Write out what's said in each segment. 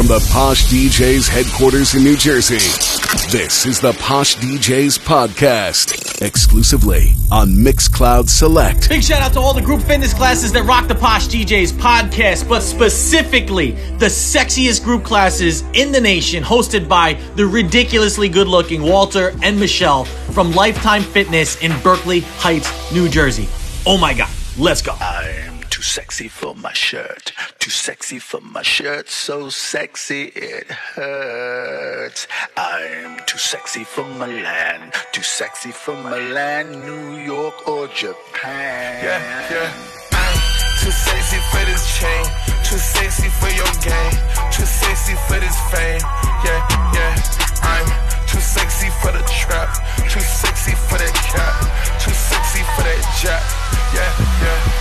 from the Posh DJs headquarters in New Jersey. This is the Posh DJs podcast, exclusively on Mixcloud Select. Big shout out to all the group fitness classes that rock the Posh DJs podcast, but specifically the sexiest group classes in the nation, hosted by the ridiculously good looking Walter and Michelle from Lifetime Fitness in Berkeley Heights, New Jersey. Oh my God, let's go. I'm too sexy for my shirt. Too sexy for my shirt. So sexy it hurts. I'm too sexy for Milan. Too sexy for Milan, New York, or Japan. Yeah, yeah. I'm too sexy for this chain. Too sexy for your game. Too sexy for this fame. Yeah, yeah. I'm too sexy for the trap. Too sexy for that cap. Too sexy for that jack. Yeah, yeah.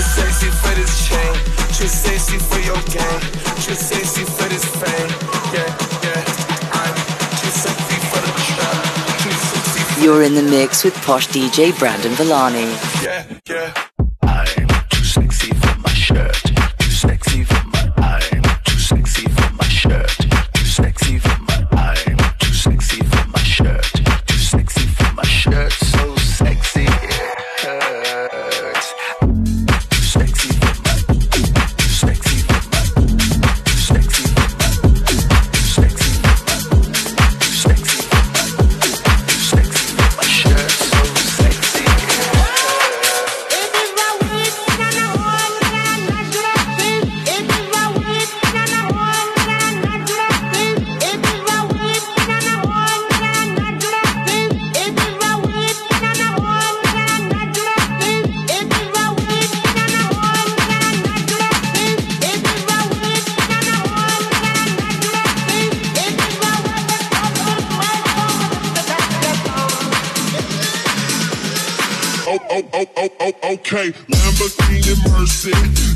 Too sexy for this chain. Too sexy for your game. Too sexy for this fame. Yeah, yeah. I'm too sexy for the trap. Too sexy for You're in the mix with Posh DJ Brandon Villani. yeah, yeah. Okay. Lamborghini Mercy.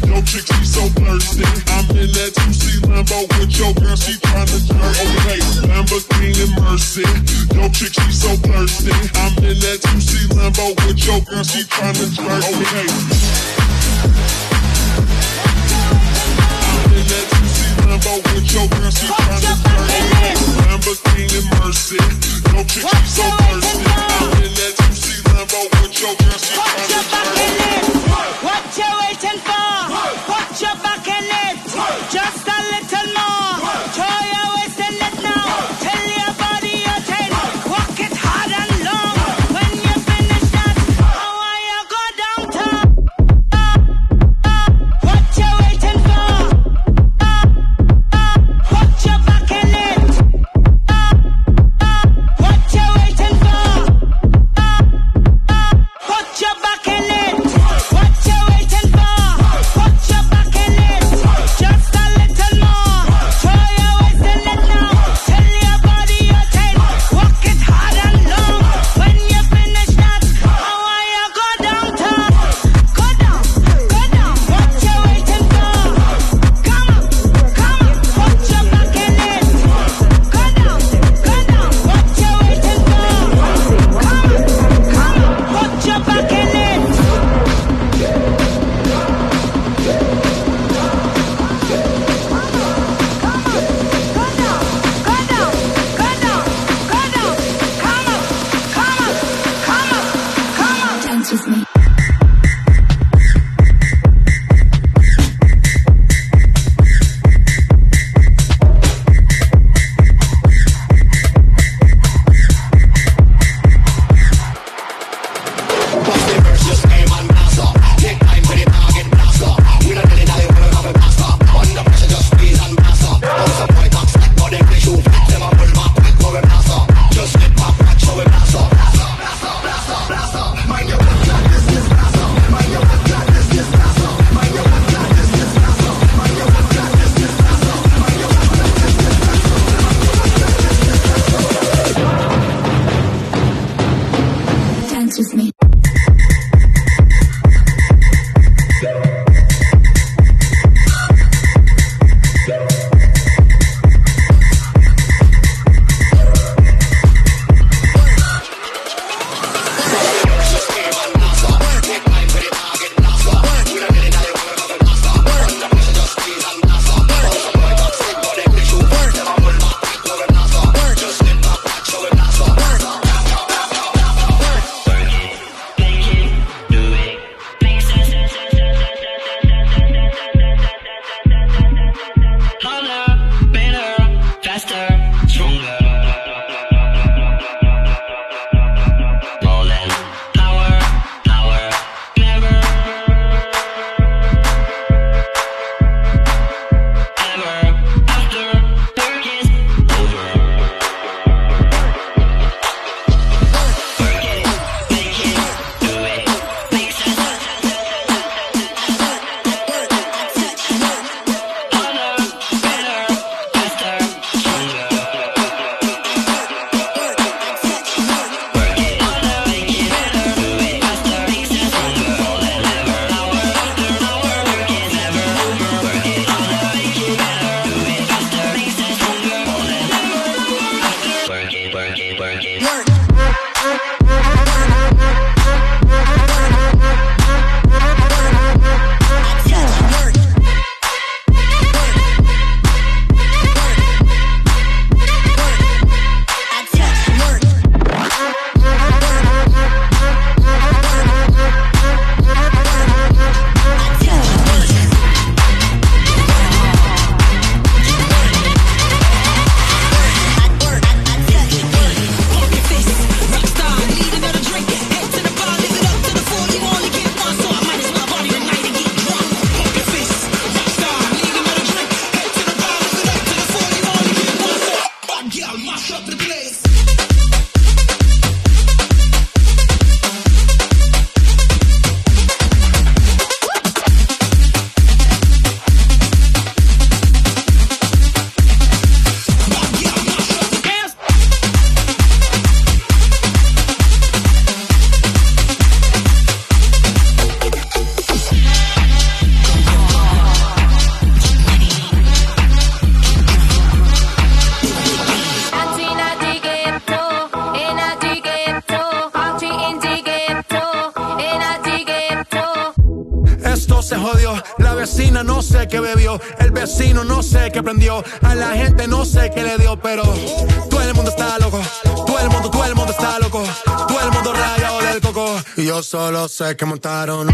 Yo sé que montaron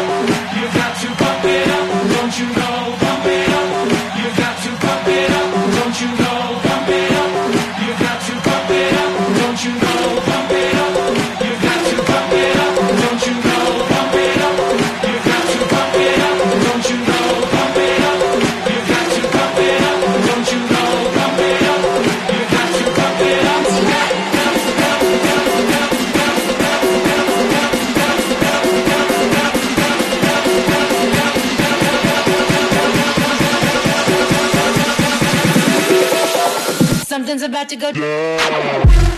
about to go down.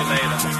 挺累的。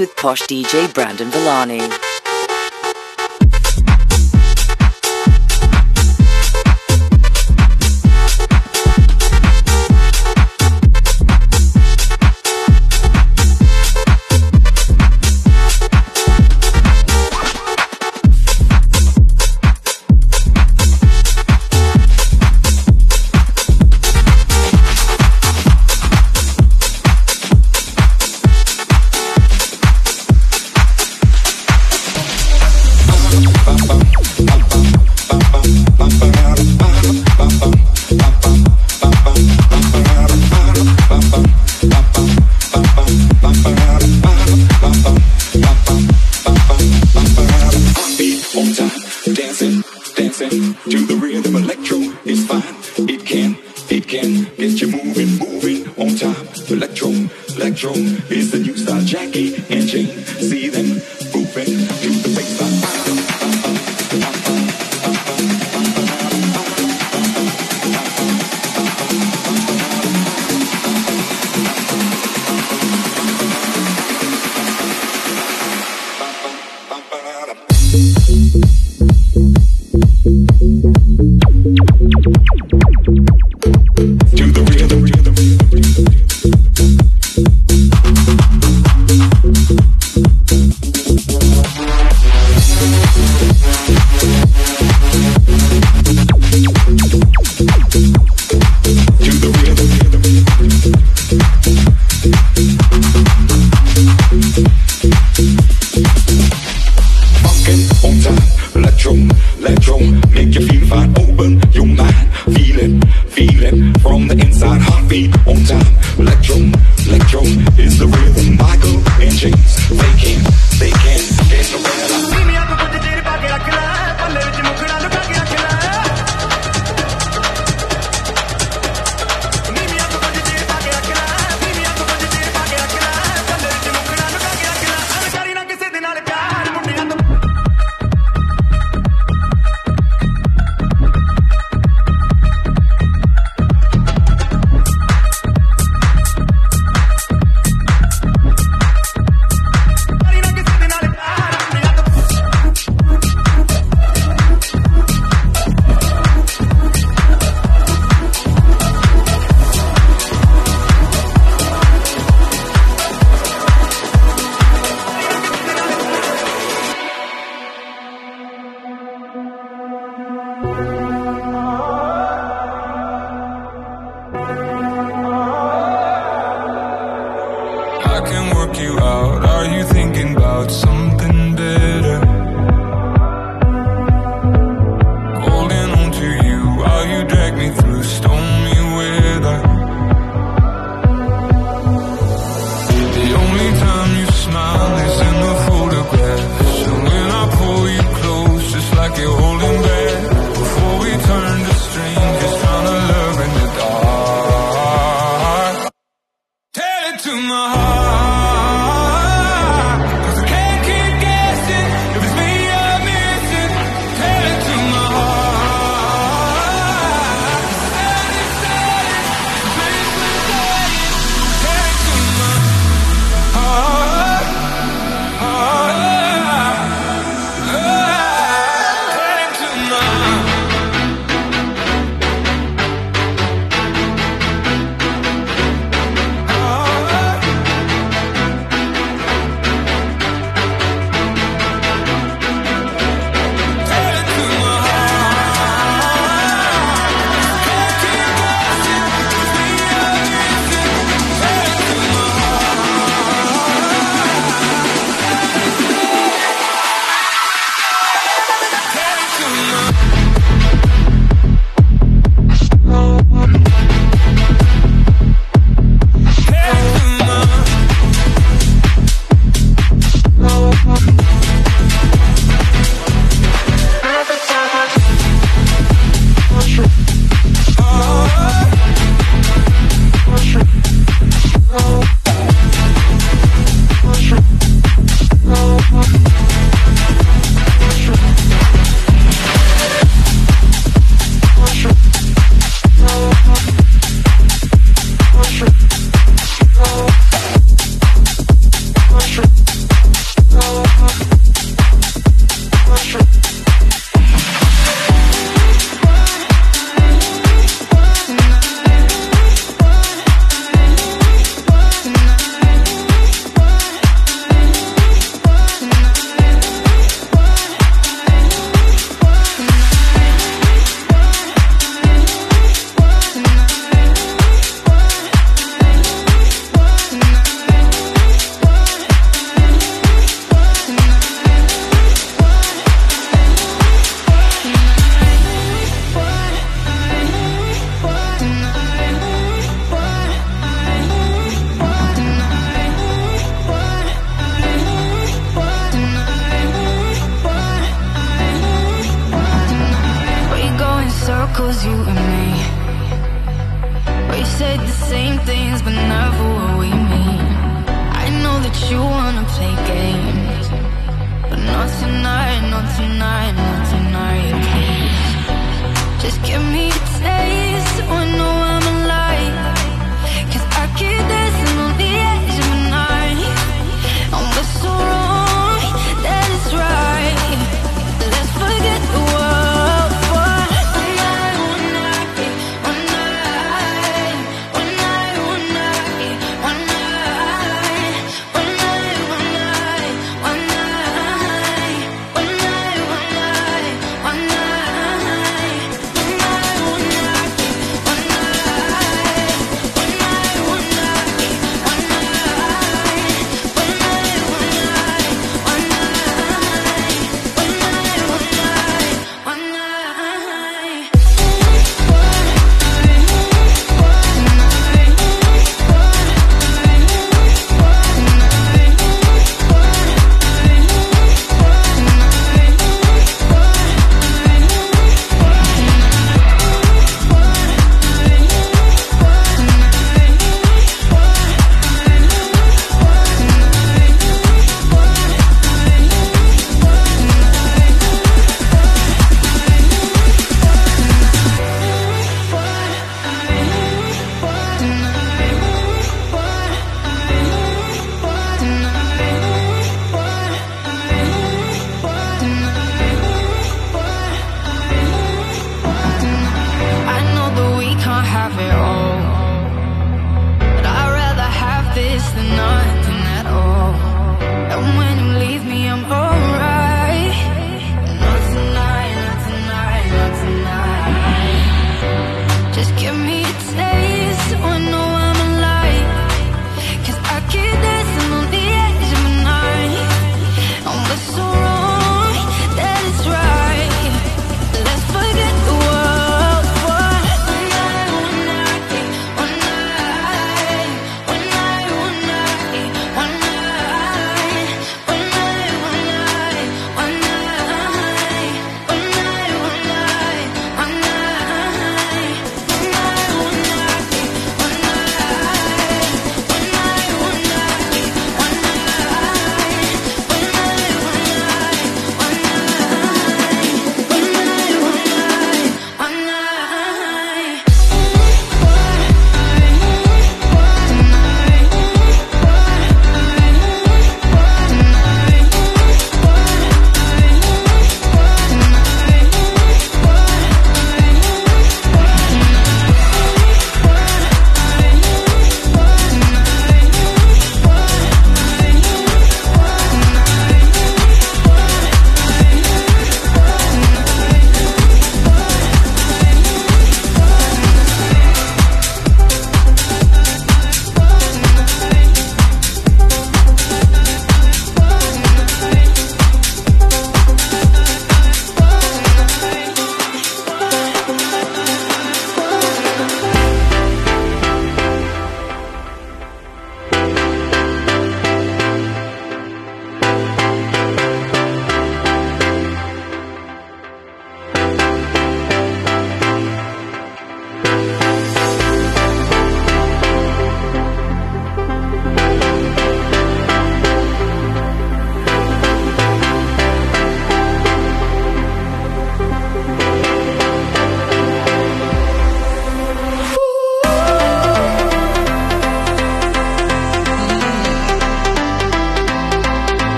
with Posh DJ Brandon Villani.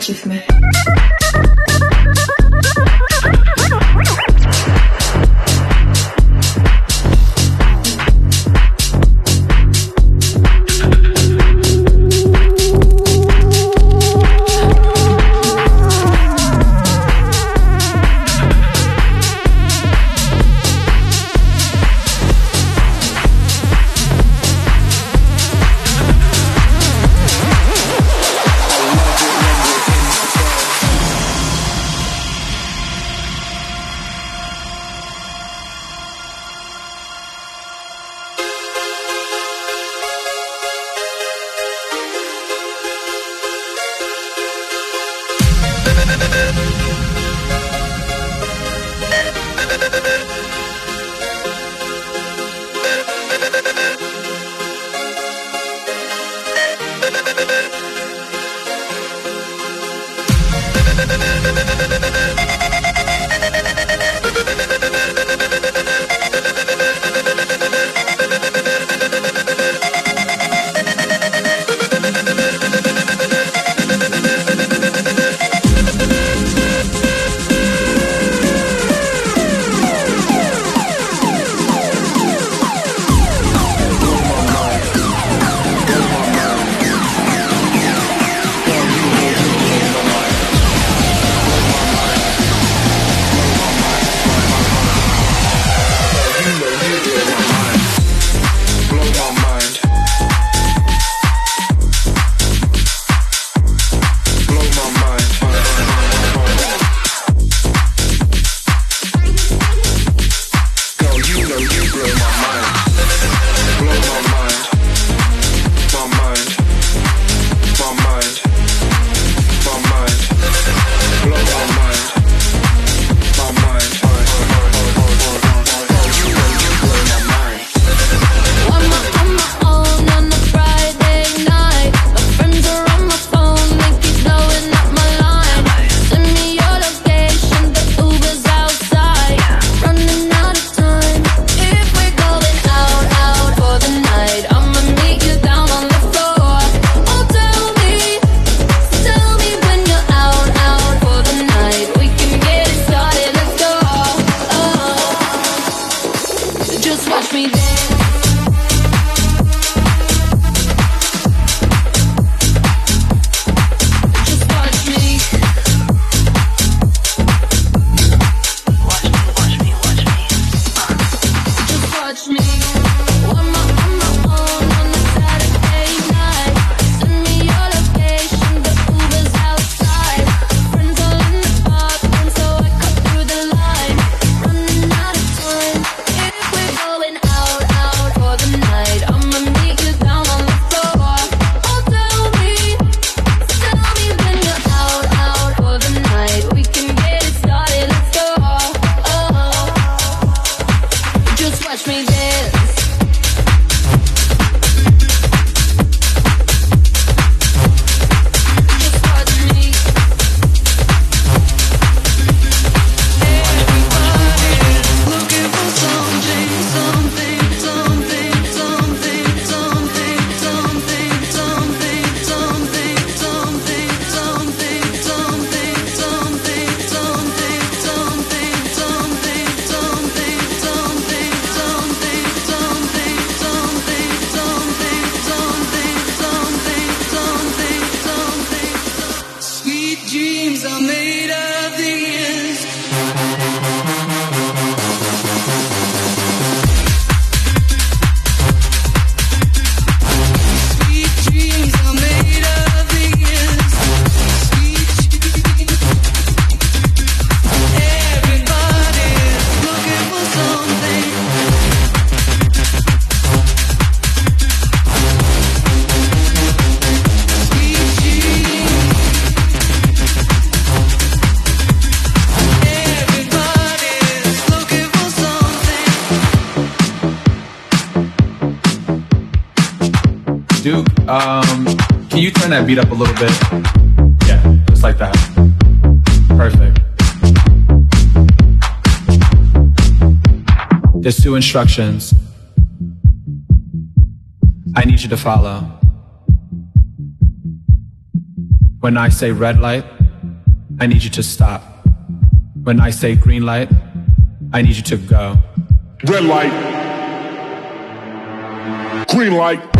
Tańczy w mnie. Beat up a little bit? Yeah, just like that. Perfect. There's two instructions I need you to follow. When I say red light, I need you to stop. When I say green light, I need you to go. Red light. Green light.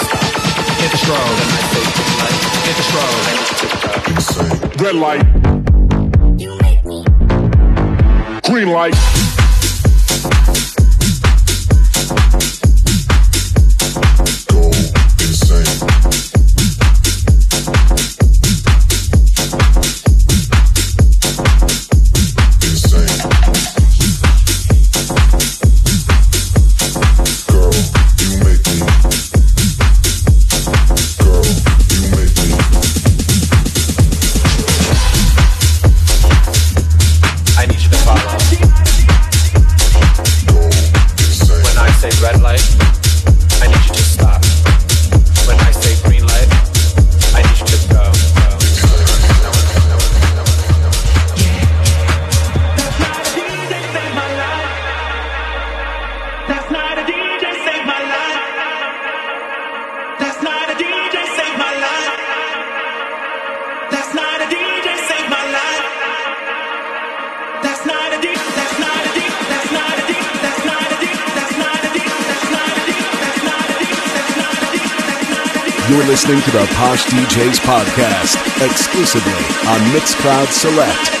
hit the strobe. Hit the strobe. Red light. Green light. Red light, listening to the Posh DJs podcast exclusively on Mixcloud Select.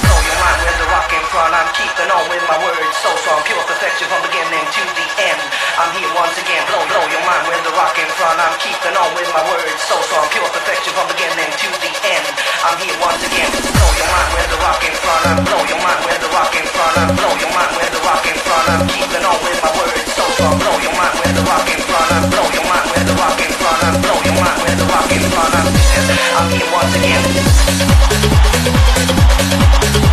the rock in front. I'm keeping on with my words, so strong, pure perfection from beginning to the end. I'm here once again, blow, blow your mind with the rock in front. I'm keeping on with my words, so strong, pure perfection from beginning to the end. I'm here once again, blow your mind with the rock in front. I'm blow your mind with the rock in front. I'm blow your mind with the rock in front. I'm keeping on with my words, so strong, blow your mind with the rock in front. I'm blow your mind with the rock in front. I'm blow your mind with the rock in front. I'm, I'm here once again. You're in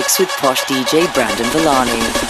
mix with Posh DJ Brandon Villani.